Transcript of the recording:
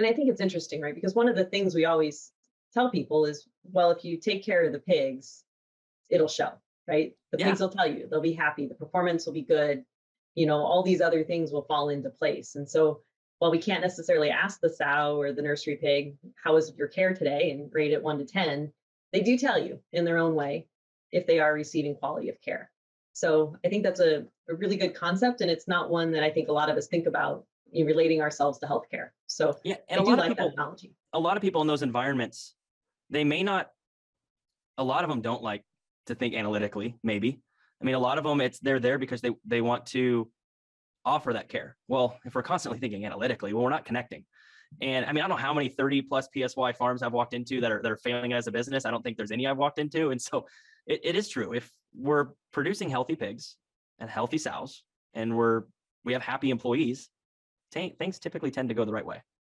And I think it's interesting, right? Because one of the things we always tell people is, well, if you take care of the pigs, it'll show, right? The Yeah. pigs will tell you they'll be happy, the performance will be good, you know, all these other things will fall into place. And so while we can't necessarily ask the sow or the nursery pig, how is your care today and rate it one to 10, they do tell you in their own way if they are receiving quality of care. So I think that's a, a really good concept. And it's not one that I think a lot of us think about relating ourselves to healthcare. So Yeah, and a do lot like of people, that analogy. a lot of people in those environments, they may not. A lot of them don't like to think analytically. Maybe. I mean, a lot of them, it's they're there because they they want to offer that care. Well, if we're constantly thinking analytically, well, we're not connecting. And I mean, I don't know how many 30 plus PSY farms I've walked into that are that are failing as a business. I don't think there's any I've walked into. And so it, it is true. If we're producing healthy pigs and healthy sows and we're we have happy employees, ta- things typically tend to go the right way.